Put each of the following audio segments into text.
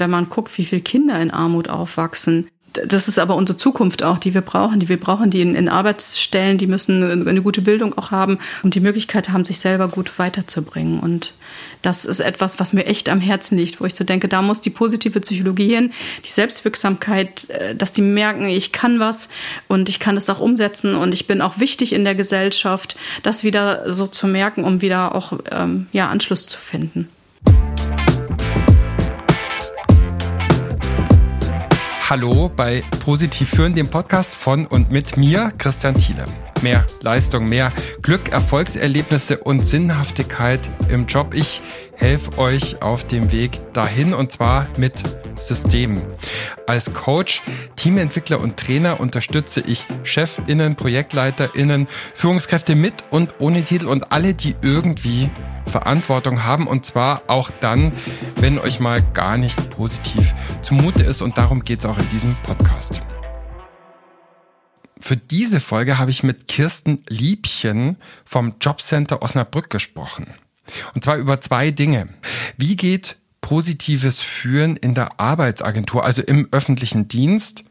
Wenn man guckt, wie viele Kinder in Armut aufwachsen, das ist aber unsere Zukunft auch, die wir brauchen. Die wir brauchen die in, in, Arbeitsstellen, die müssen eine gute Bildung auch haben und die Möglichkeit haben, sich selber gut weiterzubringen. Und das ist etwas, was mir echt am Herzen liegt, wo ich so denke, da muss die positive Psychologie hin, die Selbstwirksamkeit, äh, dass die merken, ich kann was und ich kann es auch umsetzen und ich bin auch wichtig in der Gesellschaft, das wieder so zu merken, um wieder auch ähm, ja, Anschluss zu finden. Hallo bei Positiv Führen, dem Podcast von und mit mir, Christian Thiele. Mehr Leistung, mehr Glück, Erfolgserlebnisse und Sinnhaftigkeit im Job. Ich helfe euch auf dem Weg dahin und zwar mit Systemen. Als Coach, Teamentwickler und Trainer unterstütze ich Chefinnen, Projektleiterinnen, Führungskräfte mit und ohne Titel und alle, die irgendwie Verantwortung haben und zwar auch dann, wenn euch mal gar nicht positiv zumute ist und darum geht es auch in diesem Podcast. Für diese Folge habe ich mit Kirsten Liebchen vom Jobcenter Osnabrück gesprochen. Und zwar über zwei Dinge. Wie geht positives Führen in der Arbeitsagentur, also im öffentlichen Dienst?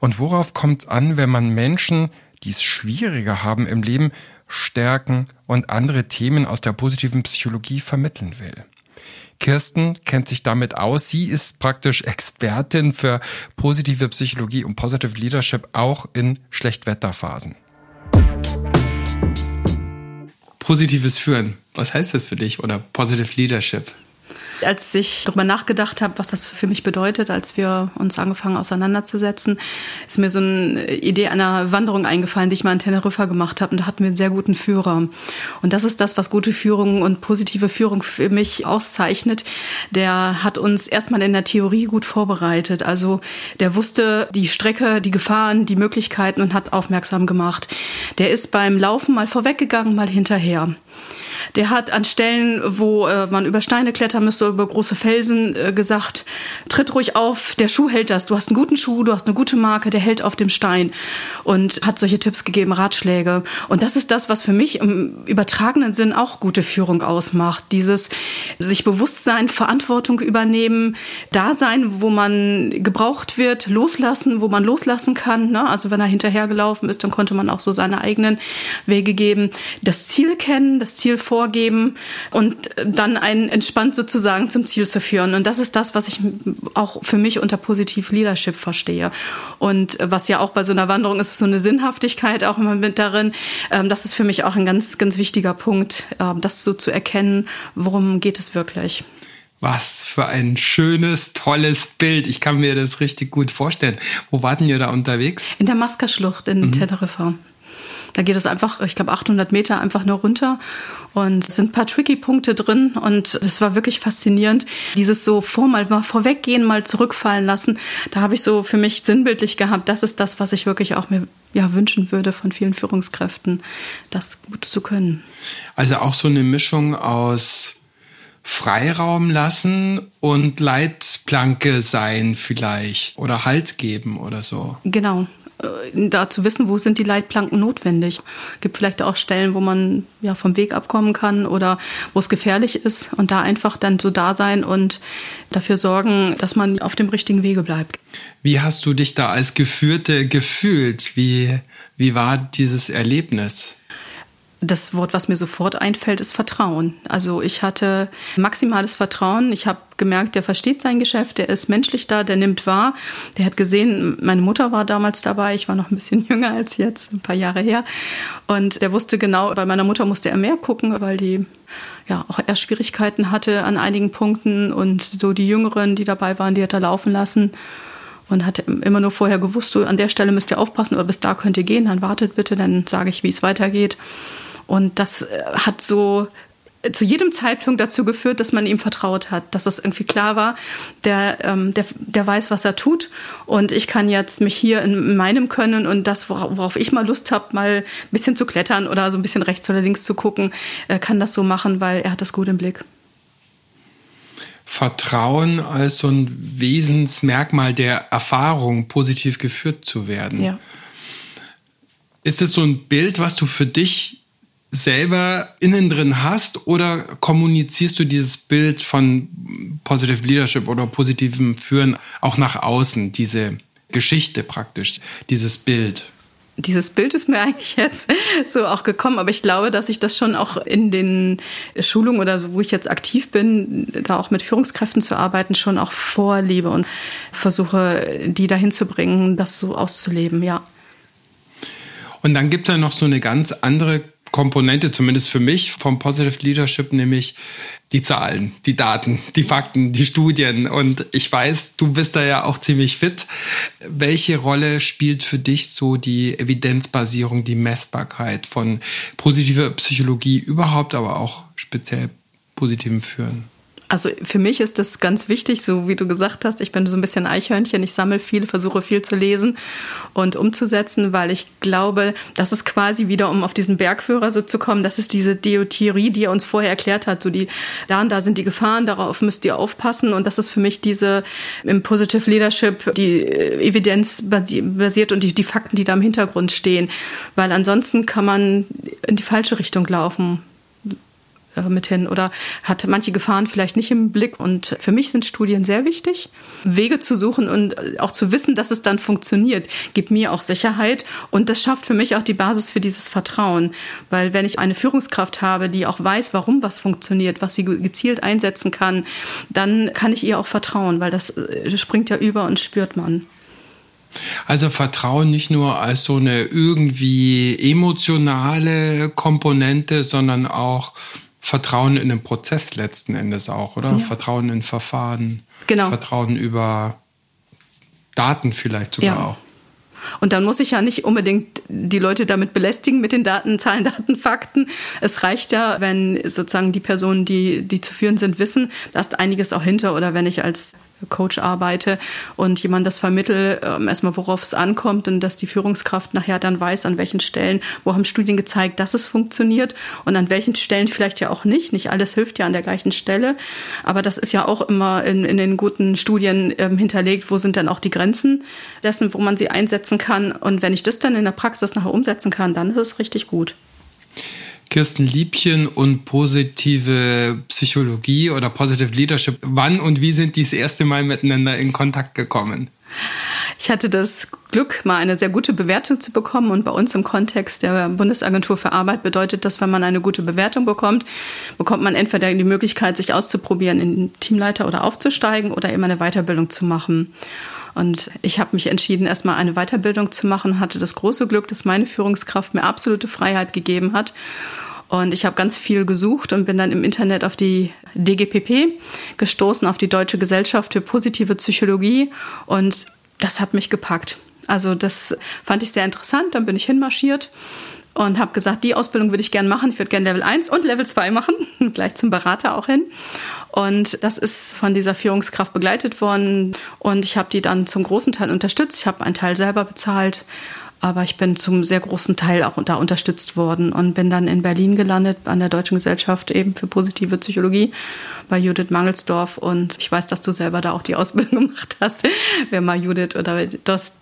Und worauf kommt es an, wenn man Menschen, die es schwieriger haben im Leben, Stärken und andere Themen aus der positiven Psychologie vermitteln will. Kirsten kennt sich damit aus. Sie ist praktisch Expertin für positive Psychologie und Positive Leadership auch in Schlechtwetterphasen. Positives Führen, was heißt das für dich oder Positive Leadership? Als ich darüber nachgedacht habe, was das für mich bedeutet, als wir uns angefangen auseinanderzusetzen, ist mir so eine Idee einer Wanderung eingefallen, die ich mal in Teneriffa gemacht habe. Und da hatten wir einen sehr guten Führer. Und das ist das, was gute Führung und positive Führung für mich auszeichnet. Der hat uns erstmal in der Theorie gut vorbereitet. Also der wusste die Strecke, die Gefahren, die Möglichkeiten und hat aufmerksam gemacht. Der ist beim Laufen mal vorweggegangen, mal hinterher. Der hat an Stellen, wo äh, man über Steine klettern müsste, über große Felsen äh, gesagt, tritt ruhig auf, der Schuh hält das. Du hast einen guten Schuh, du hast eine gute Marke, der hält auf dem Stein. Und hat solche Tipps gegeben, Ratschläge. Und das ist das, was für mich im übertragenen Sinn auch gute Führung ausmacht. Dieses sich bewusst sein, Verantwortung übernehmen, da sein, wo man gebraucht wird, loslassen, wo man loslassen kann. Ne? Also wenn er hinterhergelaufen ist, dann konnte man auch so seine eigenen Wege geben. Das Ziel kennen, das Ziel vor vorgeben und dann einen entspannt sozusagen zum Ziel zu führen. Und das ist das, was ich auch für mich unter Positiv Leadership verstehe. Und was ja auch bei so einer Wanderung ist, ist so eine Sinnhaftigkeit auch immer mit darin. Ähm, das ist für mich auch ein ganz, ganz wichtiger Punkt, ähm, das so zu erkennen, worum geht es wirklich. Was für ein schönes, tolles Bild. Ich kann mir das richtig gut vorstellen. Wo warten ihr da unterwegs? In der Maskerschlucht in mhm. Teneriffa. Da geht es einfach, ich glaube, 800 Meter einfach nur runter und es sind ein paar tricky Punkte drin und es war wirklich faszinierend. Dieses so vor mal, mal vorweggehen, mal zurückfallen lassen, da habe ich so für mich sinnbildlich gehabt, das ist das, was ich wirklich auch mir ja, wünschen würde von vielen Führungskräften, das gut zu können. Also auch so eine Mischung aus Freiraum lassen und Leitplanke sein vielleicht oder Halt geben oder so. Genau, da zu wissen, wo sind die Leitplanken notwendig. Gibt vielleicht auch Stellen, wo man ja vom Weg abkommen kann oder wo es gefährlich ist und da einfach dann so da sein und dafür sorgen, dass man auf dem richtigen Wege bleibt. Wie hast du dich da als Geführte gefühlt? Wie, wie war dieses Erlebnis? Das Wort, was mir sofort einfällt, ist Vertrauen. Also ich hatte maximales Vertrauen. Ich habe gemerkt, der versteht sein Geschäft, der ist menschlich da, der nimmt wahr. Der hat gesehen, meine Mutter war damals dabei, ich war noch ein bisschen jünger als jetzt, ein paar Jahre her. Und der wusste genau, bei meiner Mutter musste er mehr gucken, weil die ja auch erst Schwierigkeiten hatte an einigen Punkten. Und so die Jüngeren, die dabei waren, die hat er laufen lassen und hat immer nur vorher gewusst, so an der Stelle müsst ihr aufpassen oder bis da könnt ihr gehen, dann wartet bitte, dann sage ich, wie es weitergeht. Und das äh, hat so äh, zu jedem Zeitpunkt dazu geführt, dass man ihm vertraut hat, dass es irgendwie klar war, der, ähm, der, der weiß, was er tut und ich kann jetzt mich hier in meinem Können und das, worauf ich mal Lust habe, mal ein bisschen zu klettern oder so ein bisschen rechts oder links zu gucken, äh, kann das so machen, weil er hat das gut im Blick. Vertrauen als so ein Wesensmerkmal der Erfahrung, positiv geführt zu werden. Ja. Ist es so ein Bild, was du für dich selber innen drin hast oder kommunizierst du dieses Bild von Positive Leadership oder positivem Führen auch nach außen, diese Geschichte praktisch, dieses Bild? dieses Bild ist mir eigentlich jetzt so auch gekommen, aber ich glaube, dass ich das schon auch in den Schulungen oder wo ich jetzt aktiv bin, da auch mit Führungskräften zu arbeiten, schon auch vorlebe und versuche, die dahin zu bringen, das so auszuleben, ja. Und dann gibt es ja noch so eine ganz andere Komponente, zumindest für mich, vom Positive Leadership, nämlich die Zahlen, die Daten, die Fakten, die Studien. Und ich weiß, du bist da ja auch ziemlich fit. Welche Rolle spielt für dich so die Evidenzbasierung, die Messbarkeit von positiver Psychologie überhaupt, aber auch speziell positivem Führen? Also für mich ist das ganz wichtig, so wie du gesagt hast, ich bin so ein bisschen Eichhörnchen, ich sammle viel, versuche viel zu lesen und umzusetzen, weil ich glaube, das ist quasi wieder, um auf diesen Bergführer so zu kommen, das ist diese Theorie, die er uns vorher erklärt hat, so die, da und da sind die Gefahren, darauf müsst ihr aufpassen. Und das ist für mich diese im Positive Leadership, die äh, Evidenz basiert und die, die Fakten, die da im Hintergrund stehen, weil ansonsten kann man in die falsche Richtung laufen. Äh, mit hin oder hat manche Gefahren vielleicht nicht im Blick. Und für mich sind Studien sehr wichtig. Wege zu suchen und auch zu wissen, dass es dann funktioniert, gibt mir auch Sicherheit. Und das schafft für mich auch die Basis für dieses Vertrauen. Weil wenn ich eine Führungskraft habe, die auch weiß, warum was funktioniert, was sie gezielt einsetzen kann, dann kann ich ihr auch vertrauen, weil das äh, springt ja über und spürt man. Also Vertrauen nicht nur als so eine irgendwie emotionale Komponente, sondern auch Vertrauen in den Prozess letzten Endes auch, oder? Ja. Vertrauen in Verfahren. Genau. Vertrauen über Daten vielleicht sogar ja. auch. Und dann muss ich ja nicht unbedingt die Leute damit belästigen mit den Daten, Zahlen, Daten, Fakten. Es reicht ja, wenn sozusagen die Personen, die, die zu führen sind, wissen, da ist einiges auch hinter. Oder wenn ich als Coach arbeite und jemand das vermittel, ähm, erstmal worauf es ankommt und dass die Führungskraft nachher dann weiß, an welchen Stellen, wo haben Studien gezeigt, dass es funktioniert und an welchen Stellen vielleicht ja auch nicht. Nicht alles hilft ja an der gleichen Stelle, aber das ist ja auch immer in, in den guten Studien ähm, hinterlegt, wo sind dann auch die Grenzen dessen, wo man sie einsetzen kann. Und wenn ich das dann in der Praxis nachher umsetzen kann, dann ist es richtig gut. Kirsten Liebchen und positive Psychologie oder Positive Leadership. Wann und wie sind die das erste Mal miteinander in Kontakt gekommen? Ich hatte das Glück, mal eine sehr gute Bewertung zu bekommen. Und bei uns im Kontext der Bundesagentur für Arbeit bedeutet das, wenn man eine gute Bewertung bekommt, bekommt man entweder die Möglichkeit, sich auszuprobieren, in Teamleiter oder aufzusteigen oder eben eine Weiterbildung zu machen. Und ich habe mich entschieden, erstmal eine Weiterbildung zu machen, hatte das große Glück, dass meine Führungskraft mir absolute Freiheit gegeben hat und ich habe ganz viel gesucht und bin dann im Internet auf die DGPP gestoßen, auf die Deutsche Gesellschaft für positive Psychologie. Und das hat mich gepackt. Also das fand ich sehr interessant. Dann bin ich hinmarschiert und habe gesagt, die Ausbildung würde ich gerne machen. Ich würde gerne Level 1 und Level 2 machen, gleich zum Berater auch hin. Und das ist von dieser Führungskraft begleitet worden und ich habe die dann zum großen Teil unterstützt. Ich habe einen Teil selber bezahlt aber ich bin zum sehr großen Teil auch da unterstützt worden und bin dann in Berlin gelandet an der Deutschen Gesellschaft eben für positive Psychologie bei Judith Mangelsdorf. Und ich weiß, dass du selber da auch die Ausbildung gemacht hast. Wer mal Judith oder das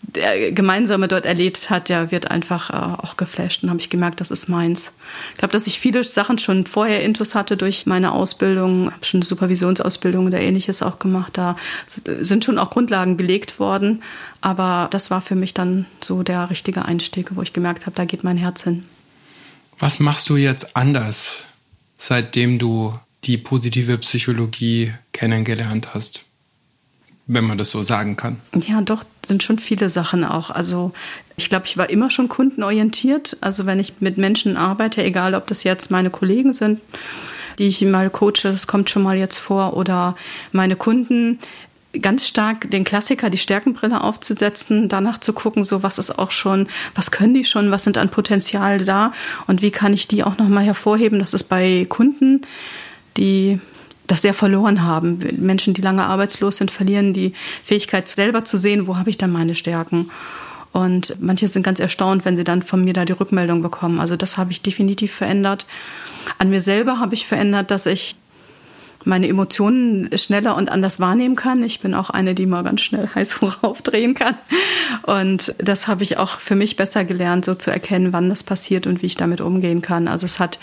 Gemeinsame dort erlebt hat, der wird einfach äh, auch geflasht. Und habe ich gemerkt, das ist meins. Ich glaube, dass ich viele Sachen schon vorher Intus hatte durch meine Ausbildung. habe schon eine Supervisionsausbildung oder ähnliches auch gemacht. Da sind schon auch Grundlagen gelegt worden. Aber das war für mich dann so der richtige Einstieg, wo ich gemerkt habe, da geht mein Herz hin. Was machst du jetzt anders, seitdem du die positive Psychologie kennengelernt hast? Wenn man das so sagen kann. Ja, doch, sind schon viele Sachen auch. Also ich glaube, ich war immer schon kundenorientiert. Also wenn ich mit Menschen arbeite, egal ob das jetzt meine Kollegen sind, die ich mal coache, das kommt schon mal jetzt vor, oder meine Kunden, ganz stark den Klassiker, die Stärkenbrille aufzusetzen, danach zu gucken, so was ist auch schon, was können die schon, was sind an Potenzial da und wie kann ich die auch nochmal hervorheben. Das ist bei Kunden, die das sehr verloren haben. Menschen, die lange arbeitslos sind, verlieren die Fähigkeit selber zu sehen, wo habe ich dann meine Stärken. Und manche sind ganz erstaunt, wenn sie dann von mir da die Rückmeldung bekommen. Also das habe ich definitiv verändert. An mir selber habe ich verändert, dass ich meine Emotionen schneller und anders wahrnehmen kann. Ich bin auch eine, die mal ganz schnell heiß hochaufdrehen kann. Und das habe ich auch für mich besser gelernt, so zu erkennen, wann das passiert und wie ich damit umgehen kann. Also es hat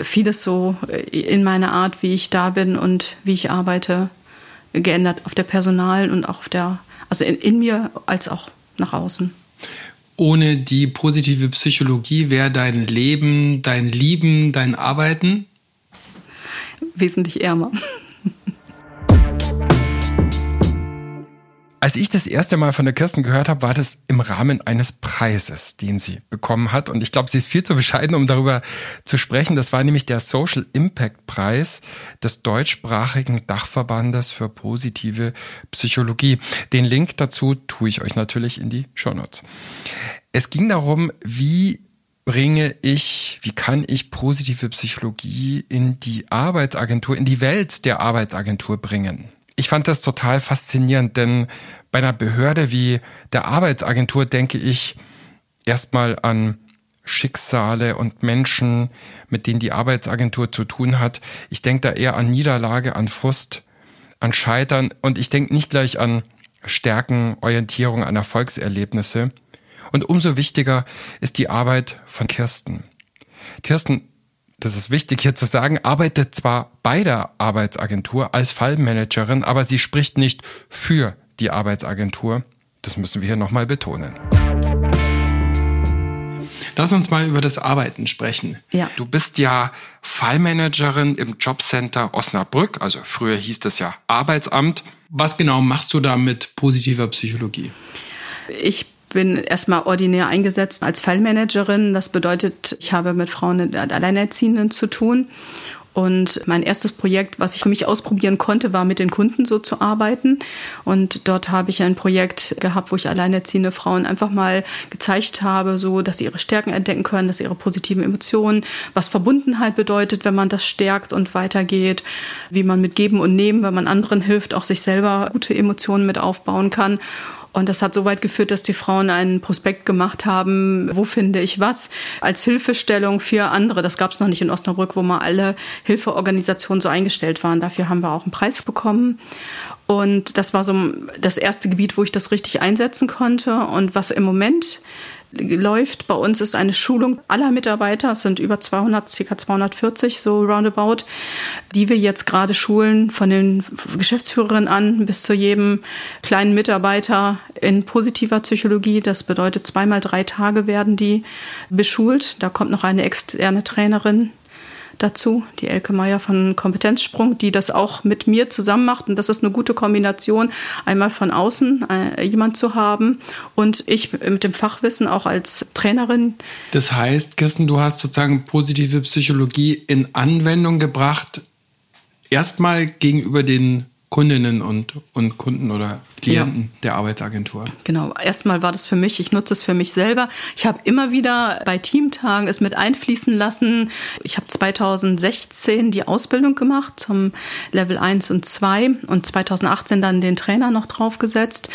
vieles so in meiner Art, wie ich da bin und wie ich arbeite, geändert auf der Personal und auch auf der, also in, in mir als auch nach außen. Ohne die positive Psychologie wäre dein Leben, dein Lieben, dein Arbeiten wesentlich ärmer. Als ich das erste Mal von der Kirsten gehört habe, war das im Rahmen eines Preises, den sie bekommen hat. Und ich glaube, sie ist viel zu bescheiden, um darüber zu sprechen. Das war nämlich der Social Impact Preis des deutschsprachigen Dachverbandes für positive Psychologie. Den Link dazu tue ich euch natürlich in die Show Notes. Es ging darum, wie bringe ich, wie kann ich positive Psychologie in die Arbeitsagentur, in die Welt der Arbeitsagentur bringen? Ich fand das total faszinierend, denn bei einer Behörde wie der Arbeitsagentur denke ich erstmal an Schicksale und Menschen, mit denen die Arbeitsagentur zu tun hat. Ich denke da eher an Niederlage, an Frust, an Scheitern und ich denke nicht gleich an Stärken, Orientierung, an Erfolgserlebnisse. Und umso wichtiger ist die Arbeit von Kirsten. Kirsten, das ist wichtig hier zu sagen, arbeitet zwar bei der Arbeitsagentur als Fallmanagerin, aber sie spricht nicht für die Arbeitsagentur. Das müssen wir hier nochmal betonen. Lass uns mal über das Arbeiten sprechen. Ja. Du bist ja Fallmanagerin im Jobcenter Osnabrück, also früher hieß das ja Arbeitsamt. Was genau machst du da mit positiver Psychologie? Ich bin erstmal ordinär eingesetzt als Fallmanagerin. Das bedeutet, ich habe mit Frauen und Alleinerziehenden zu tun. Und mein erstes Projekt, was ich für mich ausprobieren konnte, war mit den Kunden so zu arbeiten. Und dort habe ich ein Projekt gehabt, wo ich alleinerziehende Frauen einfach mal gezeigt habe, so, dass sie ihre Stärken entdecken können, dass sie ihre positiven Emotionen, was Verbundenheit bedeutet, wenn man das stärkt und weitergeht, wie man mit Geben und Nehmen, wenn man anderen hilft, auch sich selber gute Emotionen mit aufbauen kann. Und das hat so weit geführt, dass die Frauen einen Prospekt gemacht haben, wo finde ich was, als Hilfestellung für andere. Das gab es noch nicht in Osnabrück, wo mal alle Hilfeorganisationen so eingestellt waren. Dafür haben wir auch einen Preis bekommen. Und das war so das erste Gebiet, wo ich das richtig einsetzen konnte. Und was im Moment läuft. Bei uns ist eine Schulung aller Mitarbeiter, es sind über 200, ca. 240 so roundabout, die wir jetzt gerade schulen, von den Geschäftsführerinnen an bis zu jedem kleinen Mitarbeiter in positiver Psychologie. Das bedeutet, zweimal drei Tage werden die beschult. Da kommt noch eine externe Trainerin dazu, die Elke Meier von Kompetenzsprung, die das auch mit mir zusammen macht. Und das ist eine gute Kombination, einmal von außen äh, jemand zu haben und ich mit dem Fachwissen auch als Trainerin. Das heißt, Kirsten, du hast sozusagen positive Psychologie in Anwendung gebracht, erstmal gegenüber den Kundinnen und, und Kunden oder Klienten ja. der Arbeitsagentur. Genau, erstmal war das für mich, ich nutze es für mich selber. Ich habe immer wieder bei Teamtagen es mit einfließen lassen. Ich habe 2016 die Ausbildung gemacht zum Level 1 und 2 und 2018 dann den Trainer noch draufgesetzt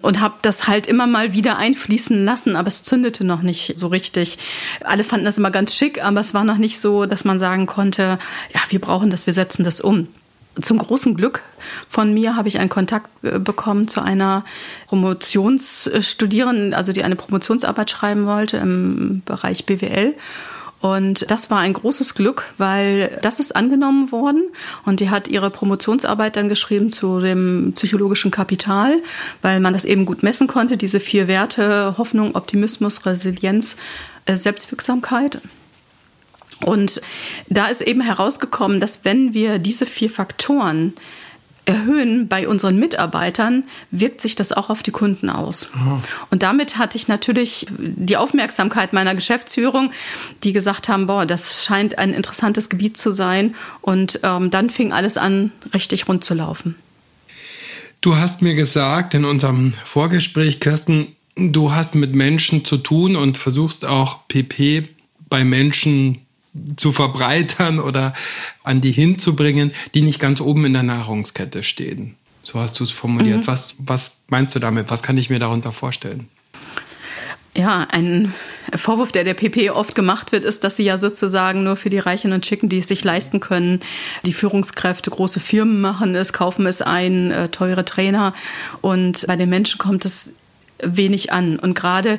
und habe das halt immer mal wieder einfließen lassen, aber es zündete noch nicht so richtig. Alle fanden das immer ganz schick, aber es war noch nicht so, dass man sagen konnte, ja, wir brauchen das, wir setzen das um zum großen Glück von mir habe ich einen Kontakt äh, bekommen zu einer Promotionsstudierenden, also die eine Promotionsarbeit schreiben wollte im Bereich BWL. Und das war ein großes Glück, weil das ist angenommen worden und die hat ihre Promotionsarbeit dann geschrieben zu dem psychologischen Kapital, weil man das eben gut messen konnte, diese vier Werte Hoffnung, Optimismus, Resilienz, äh, Selbstwirksamkeit. Und da ist eben herausgekommen, dass wenn wir diese vier Faktoren erhöhen bei unseren Mitarbeitern, wirkt sich das auch auf die Kunden aus. Aha. Und damit hatte ich natürlich die Aufmerksamkeit meiner Geschäftsführung, die gesagt haben, boah, das scheint ein interessantes Gebiet zu sein. Und ähm, dann fing alles an, richtig rund zu laufen. Du hast mir gesagt in unserem Vorgespräch, Kirsten, du hast mit Menschen zu tun und versuchst auch PP bei Menschen zu verbreitern oder an die hinzubringen, die nicht ganz oben in der Nahrungskette stehen. So hast du es formuliert. Mhm. Was, was meinst du damit? Was kann ich mir darunter vorstellen? Ja, ein Vorwurf, der der PP oft gemacht wird, ist, dass sie ja sozusagen nur für die Reichen und Schicken, die es sich leisten können, die Führungskräfte große Firmen machen es, kaufen es ein, äh, teure Trainer. Und bei den Menschen kommt es wenig an. Und gerade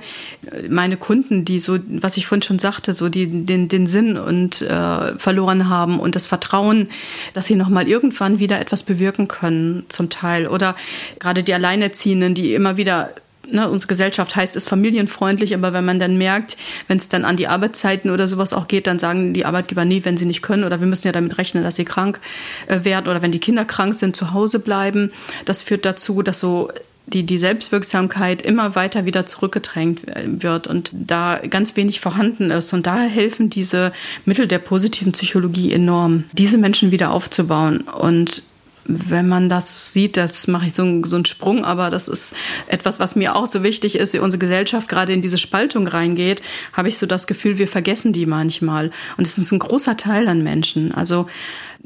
äh, meine Kunden, die so, was ich vorhin schon sagte, so die den, den Sinn und äh, verloren haben und das Vertrauen, dass sie nochmal irgendwann wieder etwas bewirken können, zum Teil. Oder gerade die Alleinerziehenden, die immer wieder ne, unsere Gesellschaft heißt es familienfreundlich, aber wenn man dann merkt, wenn es dann an die Arbeitszeiten oder sowas auch geht, dann sagen die Arbeitgeber nie, wenn sie nicht können oder wir müssen ja damit rechnen, dass sie krank äh, werden oder wenn die Kinder krank sind, zu Hause bleiben. Das führt dazu, dass so die, die Selbstwirksamkeit immer weiter wieder zurückgedrängt äh, wird und da ganz wenig vorhanden ist. Und daher helfen diese Mittel der positiven Psychologie enorm, diese Menschen wieder aufzubauen. Und wenn man das sieht, das mache ich so, einen, so einen Sprung, aber das ist etwas, was mir auch so wichtig ist, wie unsere Gesellschaft gerade in diese Spaltung reingeht, habe ich so das Gefühl, wir vergessen die manchmal. Und es ist ein großer Teil an Menschen. Also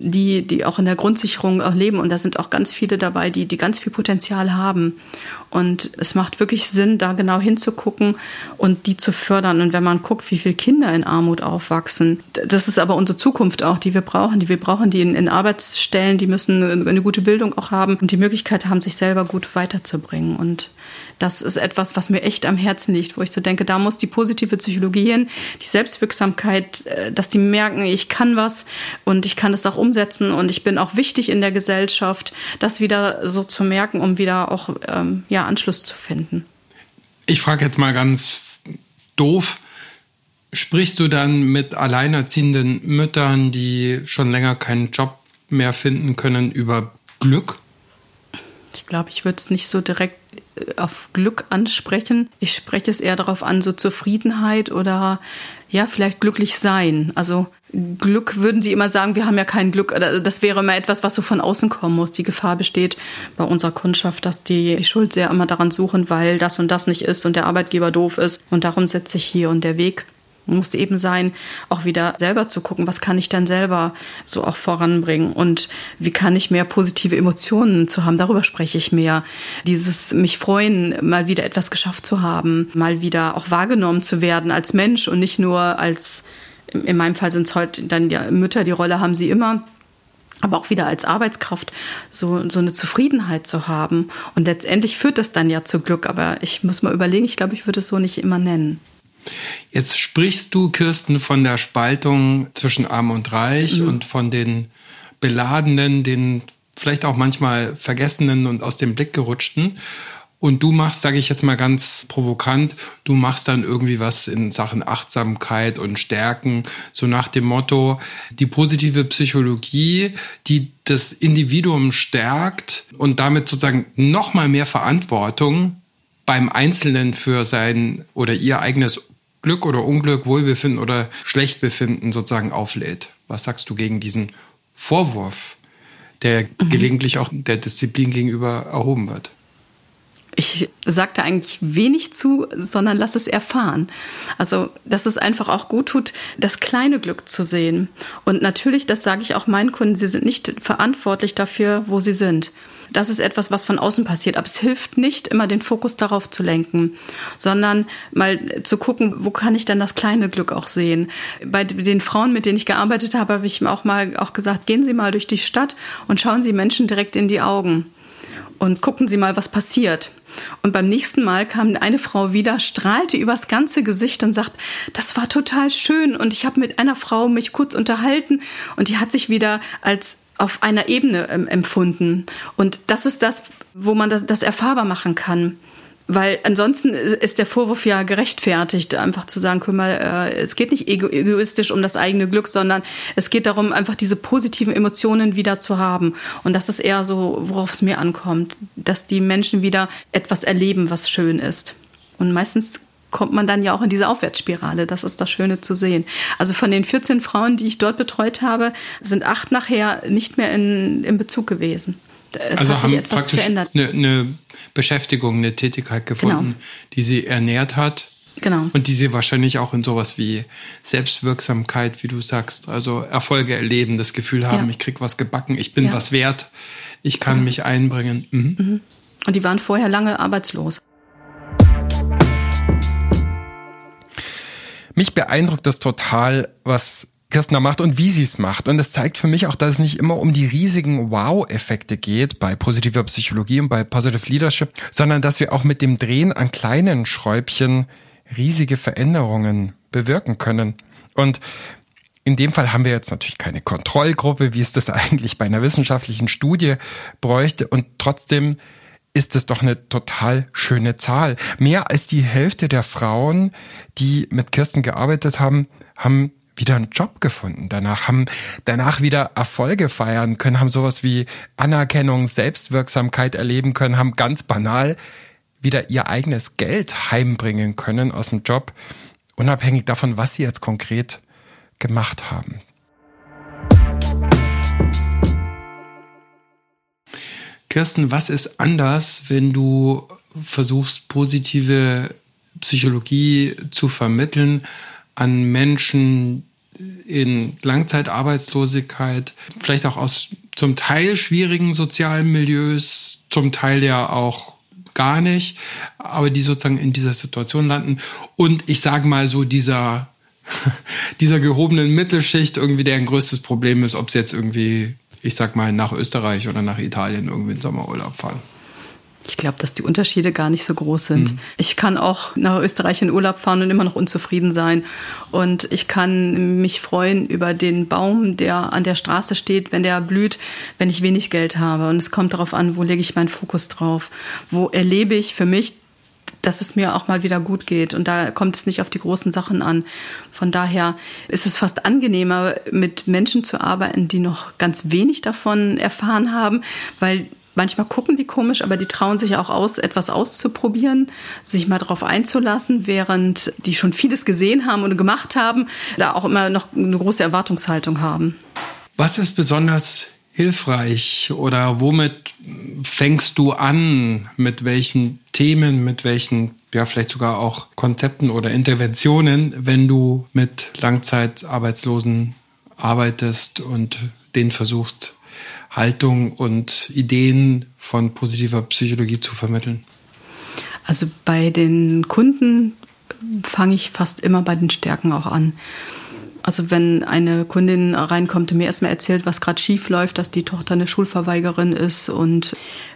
die, die auch in der Grundsicherung leben. Und da sind auch ganz viele dabei, die, die ganz viel Potenzial haben. Und es macht wirklich Sinn, da genau hinzugucken und die zu fördern. Und wenn man guckt, wie viele Kinder in Armut aufwachsen, das ist aber unsere Zukunft auch, die wir brauchen. Die wir brauchen, die in, in Arbeitsstellen, die müssen eine gute Bildung auch haben und die Möglichkeit haben, sich selber gut weiterzubringen. Und das ist etwas, was mir echt am Herzen liegt, wo ich so denke, da muss die positive Psychologie hin, die Selbstwirksamkeit, äh, dass die merken, ich kann was und ich kann es auch umsetzen und ich bin auch wichtig in der Gesellschaft, das wieder so zu merken, um wieder auch ähm, ja, Anschluss zu finden. Ich frage jetzt mal ganz doof, sprichst du dann mit alleinerziehenden Müttern, die schon länger keinen Job mehr finden können, über Glück? Ich glaube, ich würde es nicht so direkt auf Glück ansprechen. Ich spreche es eher darauf an, so Zufriedenheit oder ja, vielleicht glücklich sein. Also Glück würden Sie immer sagen, wir haben ja kein Glück. Das wäre immer etwas, was so von außen kommen muss. Die Gefahr besteht bei unserer Kundschaft, dass die die Schuld sehr immer daran suchen, weil das und das nicht ist und der Arbeitgeber doof ist. Und darum setze ich hier und der Weg muss eben sein, auch wieder selber zu gucken, was kann ich denn selber so auch voranbringen und wie kann ich mehr positive Emotionen zu haben. Darüber spreche ich mehr. Dieses mich freuen, mal wieder etwas geschafft zu haben, mal wieder auch wahrgenommen zu werden als Mensch und nicht nur als, in meinem Fall sind es heute dann ja Mütter, die Rolle haben sie immer aber auch wieder als Arbeitskraft so, so eine Zufriedenheit zu haben. Und letztendlich führt das dann ja zu Glück. Aber ich muss mal überlegen, ich glaube, ich würde es so nicht immer nennen. Jetzt sprichst du, Kirsten, von der Spaltung zwischen Arm und Reich mhm. und von den beladenen, den vielleicht auch manchmal vergessenen und aus dem Blick gerutschten. Und du machst, sage ich jetzt mal ganz provokant, du machst dann irgendwie was in Sachen Achtsamkeit und Stärken, so nach dem Motto, die positive Psychologie, die das Individuum stärkt und damit sozusagen nochmal mehr Verantwortung beim Einzelnen für sein oder ihr eigenes Glück oder Unglück, Wohlbefinden oder Schlechtbefinden sozusagen auflädt. Was sagst du gegen diesen Vorwurf, der mhm. gelegentlich auch der Disziplin gegenüber erhoben wird? ich sagte eigentlich wenig zu, sondern lass es erfahren. Also, dass es einfach auch gut tut, das kleine Glück zu sehen. Und natürlich, das sage ich auch meinen Kunden, sie sind nicht verantwortlich dafür, wo sie sind. Das ist etwas, was von außen passiert. Aber es hilft nicht, immer den Fokus darauf zu lenken, sondern mal zu gucken, wo kann ich denn das kleine Glück auch sehen. Bei den Frauen, mit denen ich gearbeitet habe, habe ich auch mal auch gesagt, gehen Sie mal durch die Stadt und schauen Sie Menschen direkt in die Augen und gucken Sie mal, was passiert. Und beim nächsten Mal kam eine Frau wieder, strahlte übers ganze Gesicht und sagt, das war total schön. Und ich habe mit einer Frau mich kurz unterhalten und die hat sich wieder als auf einer Ebene ähm, empfunden. Und das ist das, wo man das, das erfahrbar machen kann. Weil ansonsten ist der Vorwurf ja gerechtfertigt, einfach zu sagen, guck mal, äh, es geht nicht ego egoistisch um das eigene Glück, sondern es geht darum, einfach diese positiven Emotionen wieder zu haben. Und das ist eher so, worauf es mir ankommt, dass die Menschen wieder etwas erleben, was schön ist. Und meistens kommt man dann ja auch in diese Aufwärtsspirale. Das ist das Schöne zu sehen. Also von den 14 Frauen, die ich dort betreut habe, sind acht nachher nicht mehr in, in Bezug gewesen. Es also hat sich etwas verändert. Eine, eine, Beschäftigung, eine Tätigkeit gefunden, genau. die sie ernährt hat. Genau. Und die sie wahrscheinlich auch in sowas wie Selbstwirksamkeit, wie du sagst, also Erfolge erleben, das Gefühl haben, ja. ich krieg was gebacken, ich bin ja. was wert, ich kann genau. mich einbringen. Mhm. Mhm. Und die waren vorher lange arbeitslos. Mich beeindruckt das total, was Kirsten da macht und wie sie es macht. Und es zeigt für mich auch, dass es nicht immer um die riesigen Wow-Effekte geht bei positiver Psychologie und bei Positive Leadership, sondern dass wir auch mit dem Drehen an kleinen Schräubchen riesige Veränderungen bewirken können. Und in dem Fall haben wir jetzt natürlich keine Kontrollgruppe, wie es das eigentlich bei einer wissenschaftlichen Studie bräuchte. Und trotzdem ist es doch eine total schöne Zahl. Mehr als die Hälfte der Frauen, die mit Kirsten gearbeitet haben, haben wieder einen Job gefunden. Danach haben danach wieder Erfolge feiern können, haben sowas wie Anerkennung, Selbstwirksamkeit erleben können, haben ganz banal wieder ihr eigenes Geld heimbringen können aus dem Job, unabhängig davon, was sie jetzt konkret gemacht haben. Kirsten, was ist anders, wenn du versuchst, positive Psychologie zu vermitteln an Menschen in Langzeitarbeitslosigkeit, vielleicht auch aus zum Teil schwierigen sozialen Milieus, zum Teil ja auch gar nicht, aber die sozusagen in dieser Situation landen. Und ich sage mal so, dieser, dieser gehobenen Mittelschicht irgendwie deren größtes Problem ist, ob sie jetzt irgendwie, ich sag mal, nach Österreich oder nach Italien irgendwie in Sommerurlaub fahren. Ich glaube, dass die Unterschiede gar nicht so groß sind. Mhm. Ich kann auch nach Österreich in Urlaub fahren und immer noch unzufrieden sein. Und ich kann mich freuen über den Baum, der an der Straße steht, wenn der blüht, wenn ich wenig Geld habe. Und es kommt darauf an, wo lege ich meinen Fokus drauf? Wo erlebe ich für mich dass es mir auch mal wieder gut geht. Und da kommt es nicht auf die großen Sachen an. Von daher ist es fast angenehmer, mit Menschen zu arbeiten, die noch ganz wenig davon erfahren haben, weil Manchmal gucken die komisch, aber die trauen sich auch aus, etwas auszuprobieren, sich mal darauf einzulassen, während die schon vieles gesehen haben und gemacht haben, da auch immer noch eine große Erwartungshaltung haben. Was ist besonders hilfreich oder womit fängst du an? Mit welchen Themen, mit welchen, ja, vielleicht sogar auch Konzepten oder Interventionen, wenn du mit Langzeitarbeitslosen arbeitest und denen versuchst, Haltung und Ideen von positiver Psychologie zu vermitteln? Also bei den Kunden fange ich fast immer bei den Stärken auch an. Also wenn eine Kundin reinkommt und mir erstmal erzählt, was gerade schief läuft, dass die Tochter eine Schulverweigerin ist und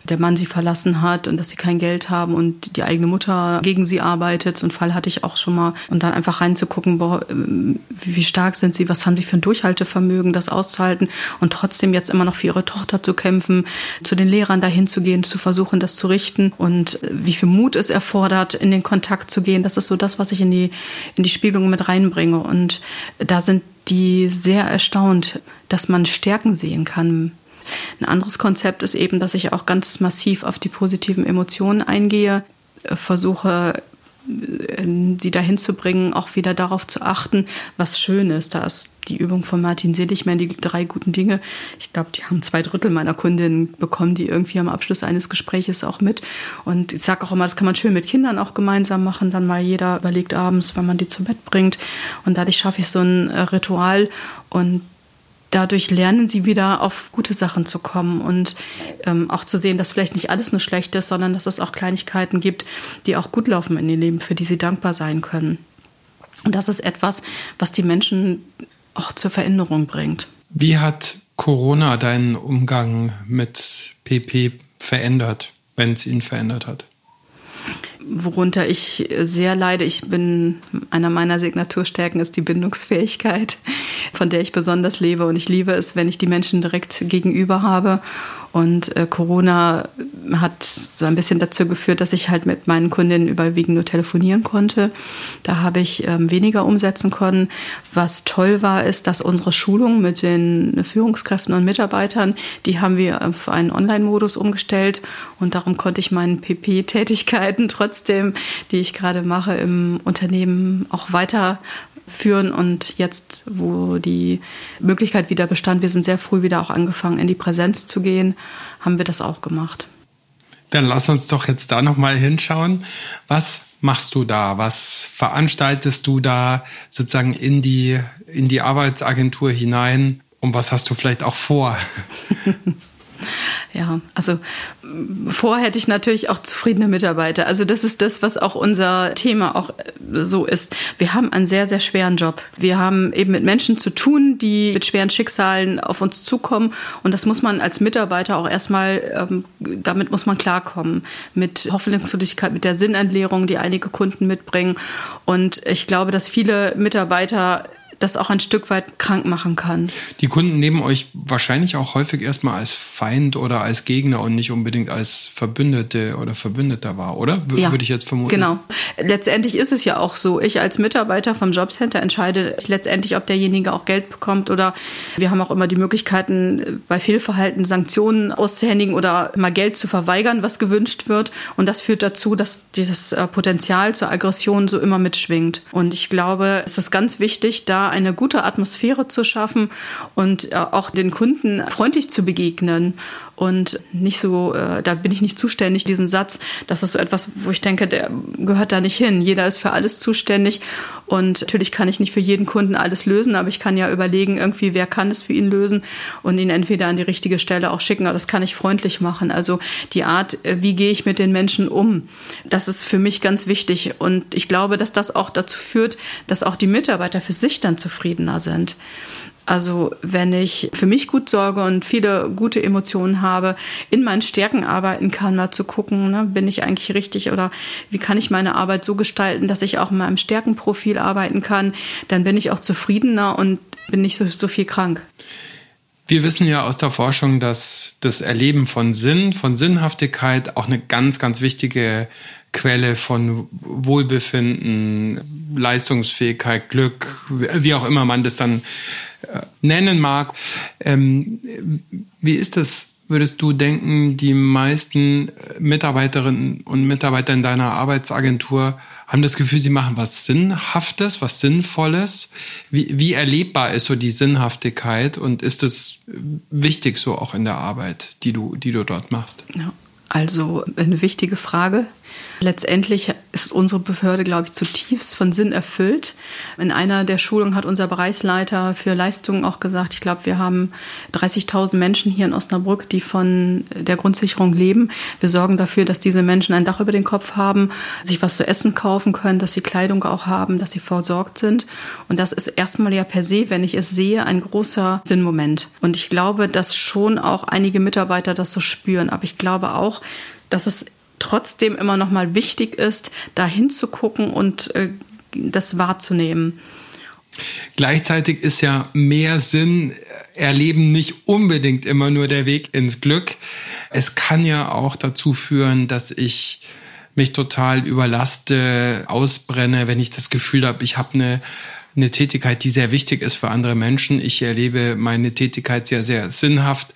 der Mann sie verlassen hat und dass sie kein Geld haben und die eigene Mutter gegen sie arbeitet. So einen Fall hatte ich auch schon mal. Und dann einfach reinzugucken, boah, wie stark sind sie, was haben sie für ein Durchhaltevermögen, das auszuhalten und trotzdem jetzt immer noch für ihre Tochter zu kämpfen, zu den Lehrern dahin zu gehen, zu versuchen, das zu richten und wie viel Mut es erfordert, in den Kontakt zu gehen. Das ist so das, was ich in die, in die Spiegelung mit reinbringe. Und da sind die sehr erstaunt, dass man Stärken sehen kann. Ein anderes Konzept ist eben, dass ich auch ganz massiv auf die positiven Emotionen eingehe, äh, versuche sie dahin zu bringen, auch wieder darauf zu achten, was schön ist. Da ist die Übung von Martin Seligmann, die drei guten Dinge. Ich glaube, die haben zwei Drittel meiner Kundinnen bekommen, die irgendwie am Abschluss eines Gespräches auch mit. Und ich sage auch immer, das kann man schön mit Kindern auch gemeinsam machen. Dann mal jeder überlegt abends, wann man die zu Bett bringt. Und dadurch schaffe ich so ein äh, Ritual und dadurch lernen sie wieder auf gute Sachen zu kommen und ähm, auch zu sehen, dass vielleicht nicht alles nur schlecht ist, sondern dass es auch Kleinigkeiten gibt, die auch gut laufen in ihr Leben, für die sie dankbar sein können. Und das ist etwas, was die Menschen auch zur Veränderung bringt. Wie hat Corona deinen Umgang mit PP verändert, wenn es ihn verändert hat? Worunter ich sehr leide. Ich bin, einer meiner Signaturstärken ist die Bindungsfähigkeit, von der ich besonders lebe. Und ich liebe es, wenn ich die Menschen direkt gegenüber habe und äh, Corona hat so ein bisschen dazu geführt, dass ich halt mit meinen Kundinnen überwiegend nur telefonieren konnte. Da habe ich ähm, weniger umsetzen können. Was toll war, ist, dass unsere Schulung mit den Führungskräften und Mitarbeitern, die haben wir auf einen Online-Modus umgestellt und darum konnte ich meinen PP-Tätigkeiten trotzdem, die ich gerade mache, im Unternehmen auch weiter führen. Und jetzt, wo die Möglichkeit wieder bestand, wir sind sehr früh wieder auch angefangen, in die Präsenz zu gehen, haben wir das auch gemacht. Dann lass uns doch jetzt da nochmal hinschauen. Was machst du da? Was veranstaltest du da sozusagen in die, in die Arbeitsagentur hinein? Und was hast du vielleicht auch vor? Ja, also vorher hätte ich natürlich auch zufriedene Mitarbeiter. Also das ist das, was auch unser Thema auch äh, so ist. Wir haben einen sehr, sehr schweren Job. Wir haben eben mit Menschen zu tun, die mit schweren Schicksalen auf uns zukommen. Und das muss man als Mitarbeiter auch erstmal, ähm, damit muss man klarkommen. Mit Hoffnungslosigkeit, mit der Sinnentleerung, die einige Kunden mitbringen. Und ich glaube, dass viele Mitarbeiter das auch ein Stück weit krank machen kann. Die Kunden nehmen euch wahrscheinlich auch häufig erstmal als Feind oder als Gegner und nicht unbedingt als Verbündete oder Verbündeter wahr, oder? W ja, Würde ich jetzt vermuten. Genau. Letztendlich ist es ja auch so. Ich als Mitarbeiter vom Jobcenter entscheide letztendlich, ob derjenige auch Geld bekommt oder wir haben auch immer die Möglichkeiten, bei Fehlverhalten Sanktionen auszuhändigen oder mal Geld zu verweigern, was gewünscht wird. Und das führt dazu, dass dieses äh, Potenzial zur Aggression so immer mitschwingt. Und ich glaube, es ist ganz wichtig, da eine gute Atmosphäre zu schaffen und äh, auch den Kunden freundlich zu begegnen und nicht so, äh, da bin ich nicht zuständig, diesen Satz, das ist so etwas, wo ich denke, der gehört da nicht hin. Jeder ist für alles zuständig und natürlich kann ich nicht für jeden Kunden alles lösen, aber ich kann ja überlegen, irgendwie, wer kann es für ihn lösen und ihn entweder an die richtige Stelle auch schicken, aber das kann ich freundlich machen. Also die Art, äh, wie gehe ich mit den Menschen um, das ist für mich ganz wichtig und ich glaube, dass das auch dazu führt, dass auch die Mitarbeiter für sich dann zufriedener sind. Also wenn ich für mich gut sorge und viele gute Emotionen habe, in meinen Stärken arbeiten kann, mal zu gucken, ne, bin ich eigentlich richtig oder wie kann ich meine Arbeit so gestalten, dass ich auch in meinem Stärkenprofil arbeiten kann, dann bin ich auch zufriedener und bin nicht so, so viel krank. Wir wissen ja aus der Forschung, dass das Erleben von Sinn, von Sinnhaftigkeit auch eine ganz, ganz wichtige Quelle von Wohlbefinden, Leistungsfähigkeit, Glück, wie auch immer man das dann nennen mag. Ähm, wie ist das? Würdest du denken, die meisten Mitarbeiterinnen und Mitarbeiter in deiner Arbeitsagentur haben das Gefühl, sie machen was Sinnhaftes, was Sinnvolles? Wie, wie erlebbar ist so die Sinnhaftigkeit und ist es wichtig so auch in der Arbeit, die du, die du dort machst? Ja. Also eine wichtige Frage. Letztendlich ist unsere Behörde, glaube ich, zutiefst von Sinn erfüllt. In einer der Schulungen hat unser Bereichsleiter für Leistungen auch gesagt, ich glaube, wir haben 30.000 Menschen hier in Osnabrück, die von der Grundsicherung leben. Wir sorgen dafür, dass diese Menschen ein Dach über den Kopf haben, sich was zu essen kaufen können, dass sie Kleidung auch haben, dass sie versorgt sind. Und das ist erstmal ja per se, wenn ich es sehe, ein großer Sinnmoment. Und ich glaube, dass schon auch einige Mitarbeiter das so spüren. Aber ich glaube auch, dass es trotzdem immer noch mal wichtig ist, da hinzugucken und äh, das wahrzunehmen. Gleichzeitig ist ja mehr Sinn erleben nicht unbedingt immer nur der Weg ins Glück. Es kann ja auch dazu führen, dass ich mich total überlaste, ausbrenne, wenn ich das Gefühl habe, ich habe eine eine Tätigkeit, die sehr wichtig ist für andere Menschen. Ich erlebe meine Tätigkeit sehr, sehr sinnhaft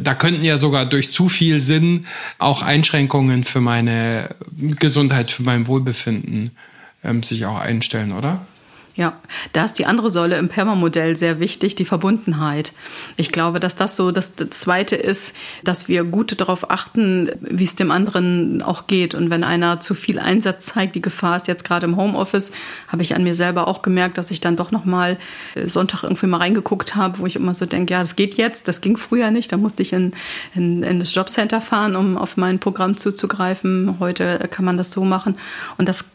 da könnten ja sogar durch zu viel Sinn auch Einschränkungen für meine Gesundheit, für mein Wohlbefinden ähm, sich auch einstellen, oder? Ja, da ist die andere Säule im Perma-Modell sehr wichtig, die Verbundenheit. Ich glaube, dass das so das Zweite ist, dass wir gut darauf achten, wie es dem anderen auch geht. Und wenn einer zu viel Einsatz zeigt, die Gefahr ist jetzt gerade im Homeoffice, habe ich an mir selber auch gemerkt, dass ich dann doch noch mal äh, Sonntag irgendwie mal reingeguckt habe, wo ich immer so denke, ja, das geht jetzt, das ging früher nicht. Da musste ich in, in, in das Jobcenter fahren, um auf mein Programm zuzugreifen. Heute kann man das so machen. Und das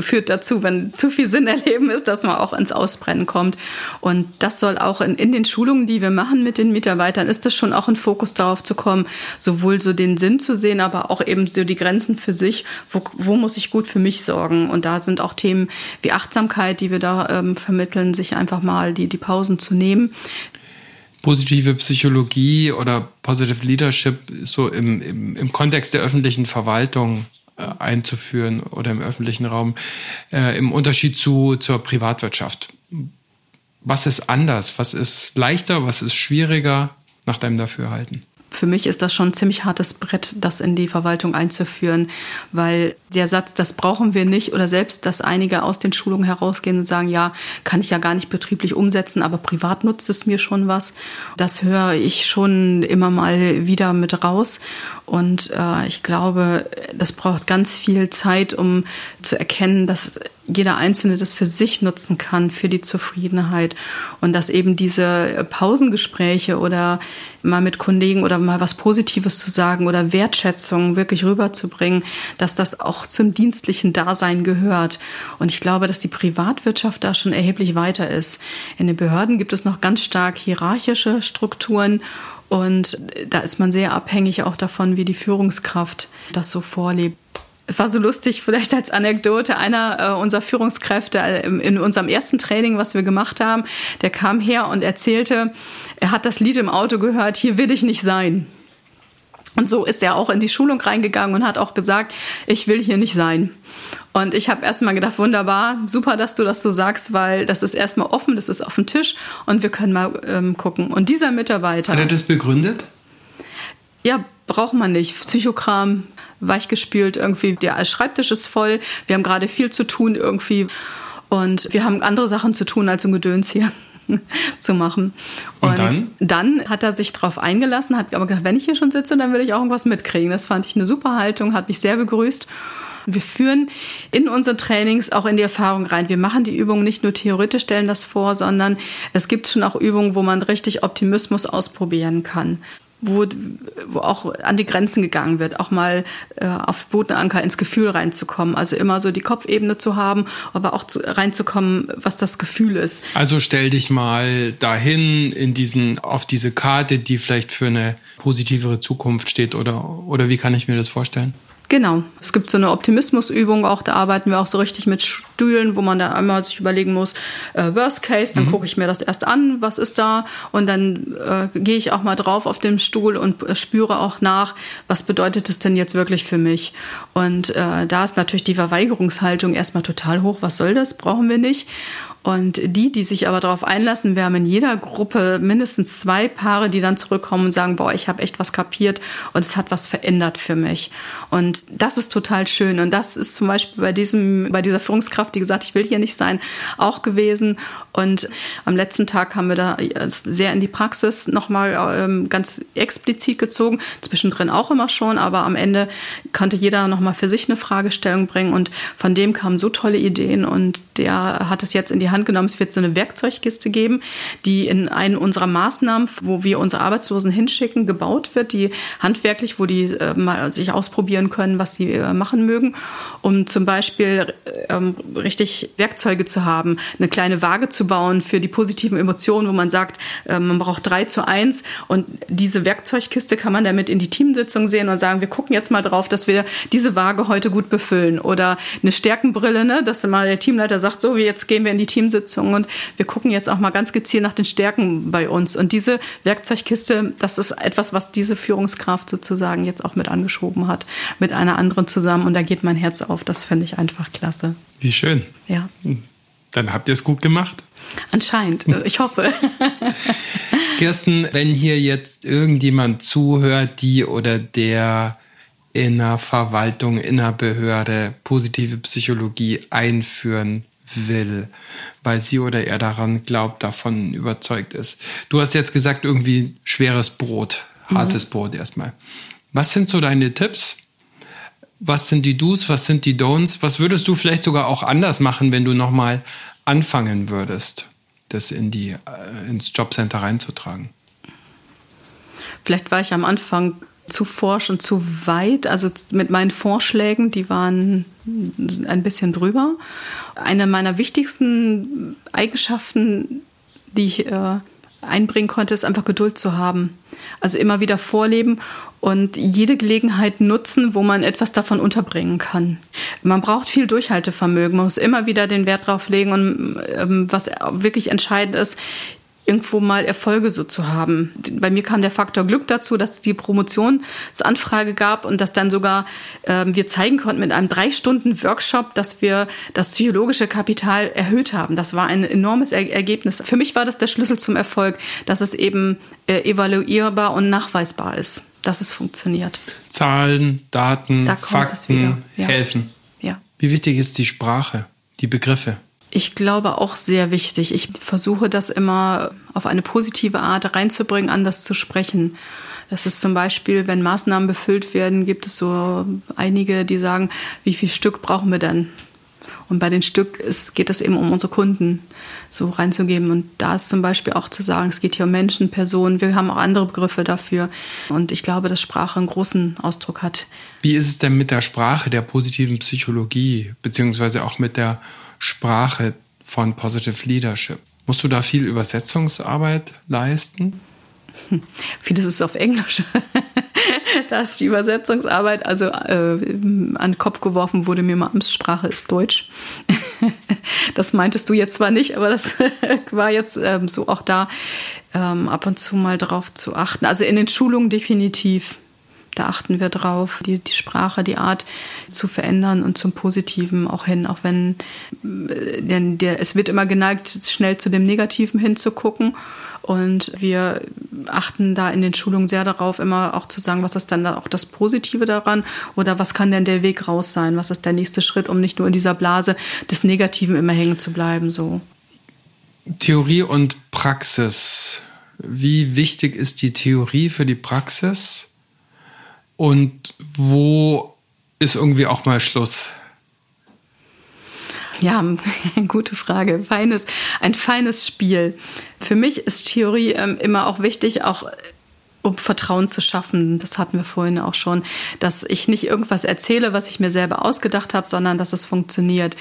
führt dazu, wenn zu viel Sinn erleben ist, dass man auch ins Ausbrennen kommt. Und das soll auch in, in den Schulungen, die wir machen mit den Mitarbeitern, ist das schon auch ein Fokus darauf zu kommen, sowohl so den Sinn zu sehen, aber auch eben so die Grenzen für sich, wo, wo muss ich gut für mich sorgen. Und da sind auch Themen wie Achtsamkeit, die wir da ähm, vermitteln, sich einfach mal die, die Pausen zu nehmen positive Psychologie oder Positive Leadership so im, im, im Kontext der öffentlichen Verwaltung einzuführen oder im öffentlichen Raum äh, im Unterschied zu zur Privatwirtschaft. Was ist anders? Was ist leichter? Was ist schwieriger nach deinem Dafürhalten? für mich ist das schon ein ziemlich hartes Brett, das in die Verwaltung einzuführen, weil der Satz, das brauchen wir nicht, oder selbst, dass einige aus den Schulungen herausgehen und sagen, ja, kann ich ja gar nicht betrieblich umsetzen, aber privat nutzt es mir schon was. Das höre ich schon immer mal wieder mit raus. Und äh, ich glaube, das braucht ganz viel Zeit, um zu erkennen, dass jeder Einzelne das für sich nutzen kann, für die Zufriedenheit. Und dass eben diese Pausengespräche oder mal mit Kollegen oder mal was Positives zu sagen oder Wertschätzung wirklich rüberzubringen, dass das auch zum dienstlichen Dasein gehört. Und ich glaube, dass die Privatwirtschaft da schon erheblich weiter ist. In den Behörden gibt es noch ganz stark hierarchische Strukturen und da ist man sehr abhängig auch davon, wie die Führungskraft das so vorlebt war so lustig, vielleicht als Anekdote, einer äh, unserer Führungskräfte äh, in unserem ersten Training, was wir gemacht haben, der kam her und erzählte, er hat das Lied im Auto gehört, hier will ich nicht sein. Und so ist er auch in die Schulung reingegangen und hat auch gesagt, ich will hier nicht sein. Und ich habe erstmal gedacht, wunderbar, super, dass du das so sagst, weil das ist erstmal offen, das ist auf dem Tisch und wir können mal ähm, gucken. Und dieser Mitarbeiter. Hat er das begründet? Ja, braucht man nicht. Psychokram, weichgespült irgendwie. Der Schreibtisch ist voll. Wir haben gerade viel zu tun irgendwie. Und wir haben andere Sachen zu tun, als ein Gedöns hier zu machen. Und, und dann? dann? hat er sich darauf eingelassen, hat aber gesagt, wenn ich hier schon sitze, dann will ich auch irgendwas mitkriegen. Das fand ich eine super Haltung, hat mich sehr begrüßt. Wir führen in unsere Trainings auch in die Erfahrung rein. Wir machen die Übungen nicht nur theoretisch, stellen das vor, sondern es gibt schon auch Übungen, wo man richtig Optimismus ausprobieren kann wo, wo auch an die Grenzen gegangen wird, auch mal äh, auf Bodenanker ins Gefühl reinzukommen. Also immer so die Kopfebene zu haben, aber auch zu, reinzukommen, was das Gefühl ist. Also stell dich mal dahin in diesen, auf diese Karte, die vielleicht für eine positivere Zukunft steht oder, oder wie kann ich mir das vorstellen? Genau. Es gibt so eine Optimismusübung auch, da arbeiten wir auch so richtig mit Stühlen, wo man da einmal sich überlegen muss, äh, Worst Case, dann mhm. gucke ich mir das erst an, was ist da und dann äh, gehe ich auch mal drauf auf dem Stuhl und äh, spüre auch nach, was bedeutet es denn jetzt wirklich für mich? Und äh, da ist natürlich die Verweigerungshaltung erstmal total hoch, was soll das, brauchen wir nicht. Und die, die sich aber darauf einlassen, wir haben in jeder Gruppe mindestens zwei Paare, die dann zurückkommen und sagen, boah, ich habe echt was kapiert und es hat was verändert für mich. Und das ist total schön. Und das ist zum Beispiel bei diesem, bei dieser Führungskraft, die gesagt, ich will hier nicht sein, auch gewesen. Und am letzten Tag haben wir da sehr in die Praxis nochmal ähm, ganz explizit gezogen. Zwischendrin auch immer schon, aber am Ende konnte jeder nochmal für sich eine Fragestellung bringen und von dem kamen so tolle Ideen und der hat es jetzt in die Hand genommen. Es wird so eine Werkzeugkiste geben, die in einen unserer Maßnahmen, wo wir unsere Arbeitslosen hinschicken, gebaut wird, die handwerklich, wo die äh, mal sich ausprobieren können, was sie äh, machen mögen, um zum Beispiel ähm, richtig Werkzeuge zu haben, eine kleine Waage zu bauen für die positiven Emotionen, wo man sagt, äh, man braucht drei zu eins und diese Werkzeugkiste kann man damit in die Teamsitzung sehen und sagen, wir gucken jetzt mal drauf, dass wir diese Waage heute gut befüllen oder eine Stärkenbrille, ne, dass mal der Teamleiter sagt, so, jetzt gehen wir in die Team Teamsitzungen und wir gucken jetzt auch mal ganz gezielt nach den Stärken bei uns. Und diese Werkzeugkiste, das ist etwas, was diese Führungskraft sozusagen jetzt auch mit angeschoben hat, mit einer anderen zusammen. Und da geht mein Herz auf. Das finde ich einfach klasse. Wie schön. Ja. Dann habt ihr es gut gemacht. Anscheinend, ich hoffe. Kirsten, wenn hier jetzt irgendjemand zuhört, die oder der in einer Verwaltung, in einer Behörde positive Psychologie einführen will, weil sie oder er daran glaubt, davon überzeugt ist. Du hast jetzt gesagt, irgendwie schweres Brot, hartes mhm. Brot erstmal. Was sind so deine Tipps? Was sind die Do's, was sind die Don'ts? Was würdest du vielleicht sogar auch anders machen, wenn du nochmal anfangen würdest, das in die, äh, ins Jobcenter reinzutragen? Vielleicht war ich am Anfang zu forsch und zu weit. Also mit meinen Vorschlägen, die waren ein bisschen drüber. Eine meiner wichtigsten Eigenschaften, die ich äh, einbringen konnte, ist einfach Geduld zu haben. Also immer wieder vorleben und jede Gelegenheit nutzen, wo man etwas davon unterbringen kann. Man braucht viel Durchhaltevermögen, man muss immer wieder den Wert drauf legen und ähm, was wirklich entscheidend ist, irgendwo mal Erfolge so zu haben. Bei mir kam der Faktor Glück dazu, dass es die Promotionsanfrage gab und dass dann sogar ähm, wir zeigen konnten mit einem drei Stunden Workshop, dass wir das psychologische Kapital erhöht haben. Das war ein enormes er Ergebnis. Für mich war das der Schlüssel zum Erfolg, dass es eben äh, evaluierbar und nachweisbar ist, dass es funktioniert. Zahlen, Daten, Fakten ja. helfen. Ja. Wie wichtig ist die Sprache, die Begriffe? Ich glaube auch sehr wichtig. Ich versuche das immer auf eine positive Art reinzubringen, anders zu sprechen. Das ist zum Beispiel, wenn Maßnahmen befüllt werden, gibt es so einige, die sagen, wie viel Stück brauchen wir denn? Und bei den Stück ist, geht es eben um unsere Kunden so reinzugeben. Und da ist zum Beispiel auch zu sagen, es geht hier um Menschen, Personen. Wir haben auch andere Begriffe dafür. Und ich glaube, dass Sprache einen großen Ausdruck hat. Wie ist es denn mit der Sprache der positiven Psychologie, beziehungsweise auch mit der Sprache von Positive Leadership? Musst du da viel Übersetzungsarbeit leisten? Hm. Vieles ist auf Englisch. da ist die Übersetzungsarbeit, also äh, an den Kopf geworfen wurde mir mal, Amtssprache ist Deutsch. das meintest du jetzt zwar nicht, aber das war jetzt ähm, so auch da ähm, ab und zu mal drauf zu achten. Also in den Schulungen definitiv. Da achten wir drauf, die, die Sprache, die Art zu verändern und zum Positiven auch hin, auch wenn äh, denn der, es wird immer geneigt, schnell zu dem Negativen hinzugucken. Und wir achten da in den Schulungen sehr darauf, immer auch zu sagen, was ist dann auch das Positive daran oder was kann denn der Weg raus sein? Was ist der nächste Schritt, um nicht nur in dieser Blase des Negativen immer hängen zu bleiben, so. Theorie und Praxis. Wie wichtig ist die Theorie für die Praxis? Und wo ist irgendwie auch mal Schluss? Ja, gute Frage. Feines, ein feines Spiel. Für mich ist Theorie ähm, immer auch wichtig, auch um Vertrauen zu schaffen. Das hatten wir vorhin auch schon, dass ich nicht irgendwas erzähle, was ich mir selber ausgedacht habe, sondern dass es funktioniert.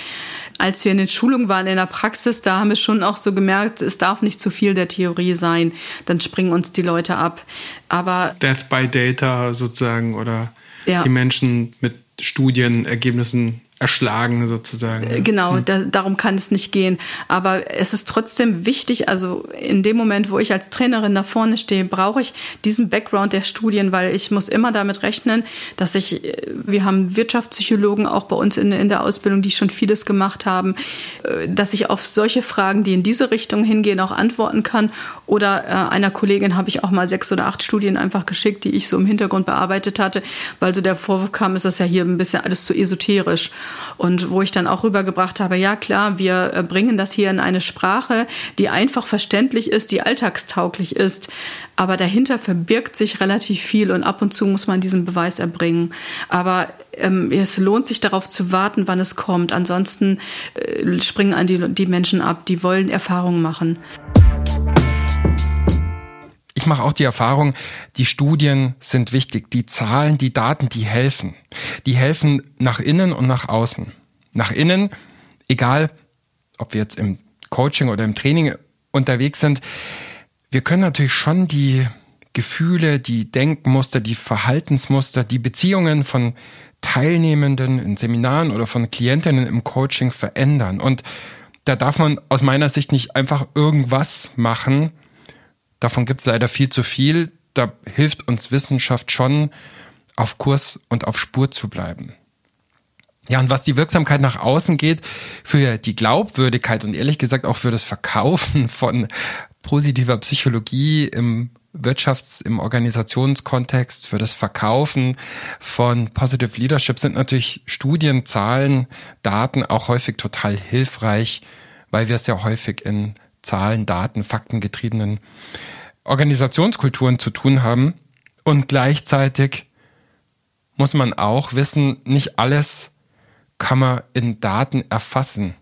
Als wir in den Schulungen waren, in der Praxis, da haben wir schon auch so gemerkt, es darf nicht zu viel der Theorie sein. Dann springen uns die Leute ab. Aber Death by Data sozusagen oder ja. die Menschen mit Studienergebnissen erschlagen sozusagen. Äh, genau, hm. da, darum kann es nicht gehen. Aber es ist trotzdem wichtig, also in dem Moment, wo ich als Trainerin da vorne stehe, brauche ich diesen Background der Studien, weil ich muss immer damit rechnen, dass ich, äh, wir haben Wirtschaftspsychologen auch bei uns in, in der Ausbildung, die schon vieles gemacht haben, äh, dass ich auf solche Fragen, die in diese Richtung hingehen, auch antworten kann. Oder einer Kollegin habe ich auch mal sechs oder acht Studien einfach geschickt, die ich so im Hintergrund bearbeitet hatte, weil so der Vorwurf kam, ist das ja hier ein bisschen alles zu esoterisch. Und wo ich dann auch rübergebracht habe, ja klar, wir äh, bringen das hier in eine Sprache, die einfach verständlich ist, die alltagstauglich ist. Aber dahinter verbirgt sich relativ viel und ab und zu muss man diesen Beweis erbringen. Aber ähm, es lohnt sich darauf zu warten, wann es kommt. Ansonsten äh, springen an die, die Menschen ab, die wollen Erfahrungen machen. Mache auch die Erfahrung, die Studien sind wichtig, die Zahlen, die Daten, die helfen. Die helfen nach innen und nach außen. Nach innen, egal ob wir jetzt im Coaching oder im Training unterwegs sind, wir können natürlich schon die Gefühle, die Denkmuster, die Verhaltensmuster, die Beziehungen von Teilnehmenden in Seminaren oder von Klientinnen im Coaching verändern. Und da darf man aus meiner Sicht nicht einfach irgendwas machen, Davon gibt es leider viel zu viel. Da hilft uns Wissenschaft schon, auf Kurs und auf Spur zu bleiben. Ja, und was die Wirksamkeit nach außen geht, für die Glaubwürdigkeit und ehrlich gesagt auch für das Verkaufen von positiver Psychologie im Wirtschafts-, im Organisationskontext, für das Verkaufen von Positive Leadership sind natürlich Studien, Zahlen, Daten auch häufig total hilfreich, weil wir es ja häufig in Zahlen, Daten, Fakten getriebenen Organisationskulturen zu tun haben. Und gleichzeitig muss man auch wissen, nicht alles kann man in Daten erfassen.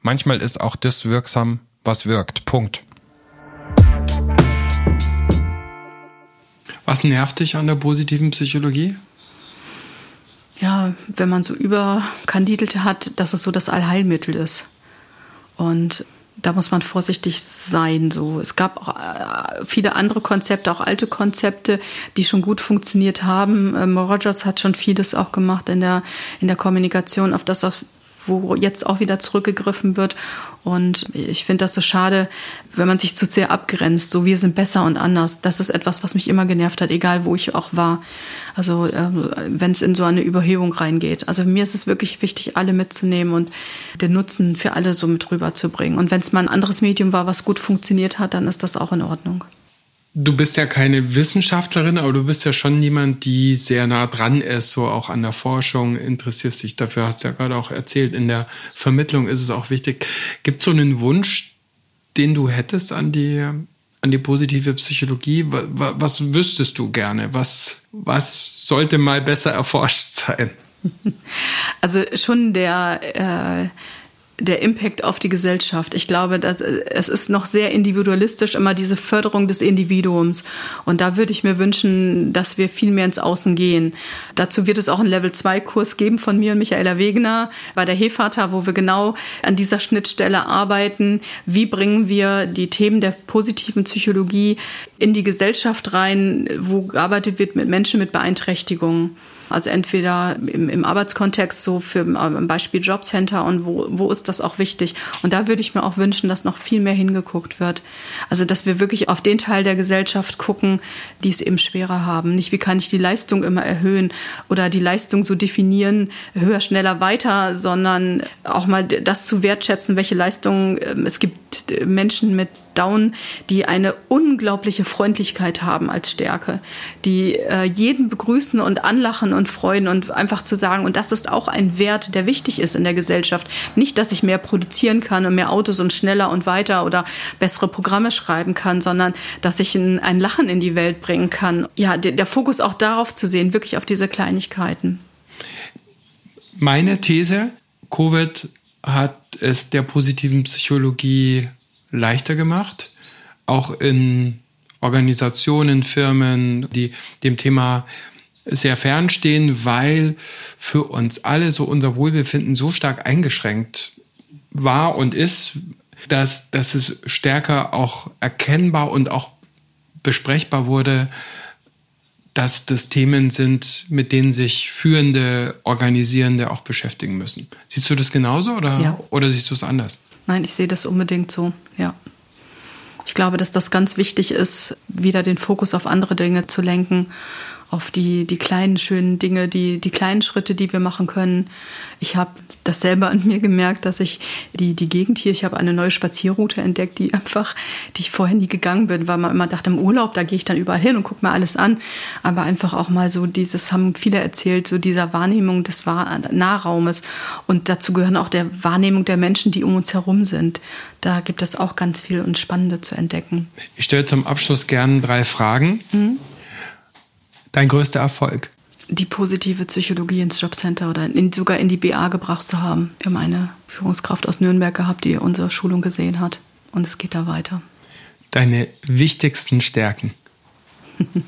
Manchmal ist auch das wirksam, was wirkt. Punkt. Was nervt dich an der positiven Psychologie? Ja, wenn man so überkandidelt hat, dass es so das Allheilmittel ist. Und da muss man vorsichtig sein. So, es gab auch äh, viele andere Konzepte, auch alte Konzepte, die schon gut funktioniert haben. Ähm, Rogers hat schon vieles auch gemacht in der in der Kommunikation, auf das, wo jetzt auch wieder zurückgegriffen wird. Und ich finde das so schade, wenn man sich zu sehr abgrenzt. So, wir sind besser und anders. Das ist etwas, was mich immer genervt hat, egal wo ich auch war. Also, äh, wenn es in so eine Überhebung reingeht. Also, mir ist es wirklich wichtig, alle mitzunehmen und den Nutzen für alle so mit rüberzubringen. Und wenn es mal ein anderes Medium war, was gut funktioniert hat, dann ist das auch in Ordnung. Du bist ja keine Wissenschaftlerin, aber du bist ja schon jemand, die sehr nah dran ist, so auch an der Forschung, interessierst dich dafür, hast ja gerade auch erzählt. In der Vermittlung ist es auch wichtig. Gibt es so einen Wunsch, den du hättest an die, an die positive Psychologie? Was, was wüsstest du gerne? Was, was sollte mal besser erforscht sein? Also schon der äh, der Impact auf die Gesellschaft. Ich glaube, dass, es ist noch sehr individualistisch immer diese Förderung des Individuums. Und da würde ich mir wünschen, dass wir viel mehr ins Außen gehen. Dazu wird es auch einen Level-2-Kurs geben von mir und Michaela Wegener bei der Hefata, wo wir genau an dieser Schnittstelle arbeiten. Wie bringen wir die Themen der positiven Psychologie in die Gesellschaft rein, wo gearbeitet wird mit Menschen mit Beeinträchtigungen? Also entweder im, im Arbeitskontext, so für ein Beispiel Jobcenter und wo, wo ist das auch wichtig. Und da würde ich mir auch wünschen, dass noch viel mehr hingeguckt wird. Also dass wir wirklich auf den Teil der Gesellschaft gucken, die es eben schwerer haben. Nicht, wie kann ich die Leistung immer erhöhen oder die Leistung so definieren, höher, schneller, weiter, sondern auch mal das zu wertschätzen, welche Leistungen ähm, es gibt Menschen mit Down, die eine unglaubliche Freundlichkeit haben als Stärke, die äh, jeden begrüßen und anlachen und freuen und einfach zu sagen, und das ist auch ein Wert, der wichtig ist in der Gesellschaft. Nicht, dass ich mehr produzieren kann und mehr Autos und schneller und weiter oder bessere Programme schreiben kann, sondern dass ich ein, ein Lachen in die Welt bringen kann. Ja, der, der Fokus auch darauf zu sehen, wirklich auf diese Kleinigkeiten. Meine These, Covid hat es der positiven Psychologie leichter gemacht, auch in Organisationen, Firmen, die dem Thema sehr fernstehen, weil für uns alle so unser Wohlbefinden so stark eingeschränkt war und ist, dass, dass es stärker auch erkennbar und auch besprechbar wurde, dass das Themen sind, mit denen sich führende, organisierende auch beschäftigen müssen. Siehst du das genauso oder, ja. oder siehst du es anders? Nein, ich sehe das unbedingt so, ja. Ich glaube, dass das ganz wichtig ist, wieder den Fokus auf andere Dinge zu lenken auf die, die kleinen schönen Dinge, die, die kleinen Schritte, die wir machen können. Ich habe das selber an mir gemerkt, dass ich die, die Gegend hier, ich habe eine neue Spazierroute entdeckt, die einfach, die ich vorher nie gegangen bin, weil man immer dachte, im Urlaub, da gehe ich dann überall hin und gucke mir alles an. Aber einfach auch mal so dieses, haben viele erzählt, so dieser Wahrnehmung des Nahraumes. Und dazu gehören auch der Wahrnehmung der Menschen, die um uns herum sind. Da gibt es auch ganz viel und Spannende zu entdecken. Ich stelle zum Abschluss gerne drei Fragen. Mhm dein größter Erfolg? Die positive Psychologie ins Jobcenter oder in, sogar in die BA gebracht zu haben. Wir haben eine Führungskraft aus Nürnberg gehabt, die unsere Schulung gesehen hat. Und es geht da weiter. Deine wichtigsten Stärken?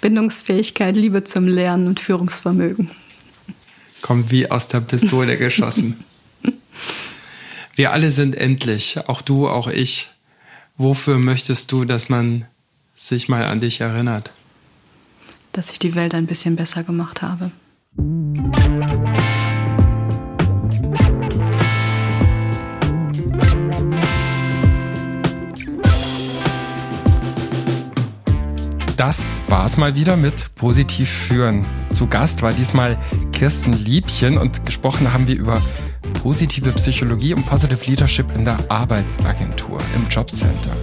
Bindungsfähigkeit, Liebe zum Lernen und Führungsvermögen. Kommt wie aus der Pistole geschossen. Wir alle sind endlich, auch du, auch ich. Wofür möchtest du, dass man sich mal an dich erinnert? Dass ich die Welt ein bisschen besser gemacht habe. Das war's mal wieder mit Positiv führen. Zu Gast war diesmal Kirsten Liebchen und gesprochen haben wir über positive Psychologie und Positive Leadership in der Arbeitsagentur, im Jobcenter.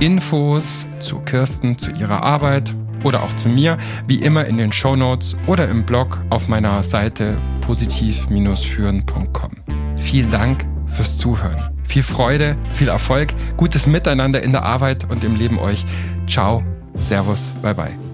Infos zu Kirsten, zu ihrer Arbeit oder auch zu mir, wie immer in den Show Notes oder im Blog auf meiner Seite positiv-führen.com. Vielen Dank fürs Zuhören. Viel Freude, viel Erfolg, gutes Miteinander in der Arbeit und im Leben euch. Ciao, Servus, bye bye.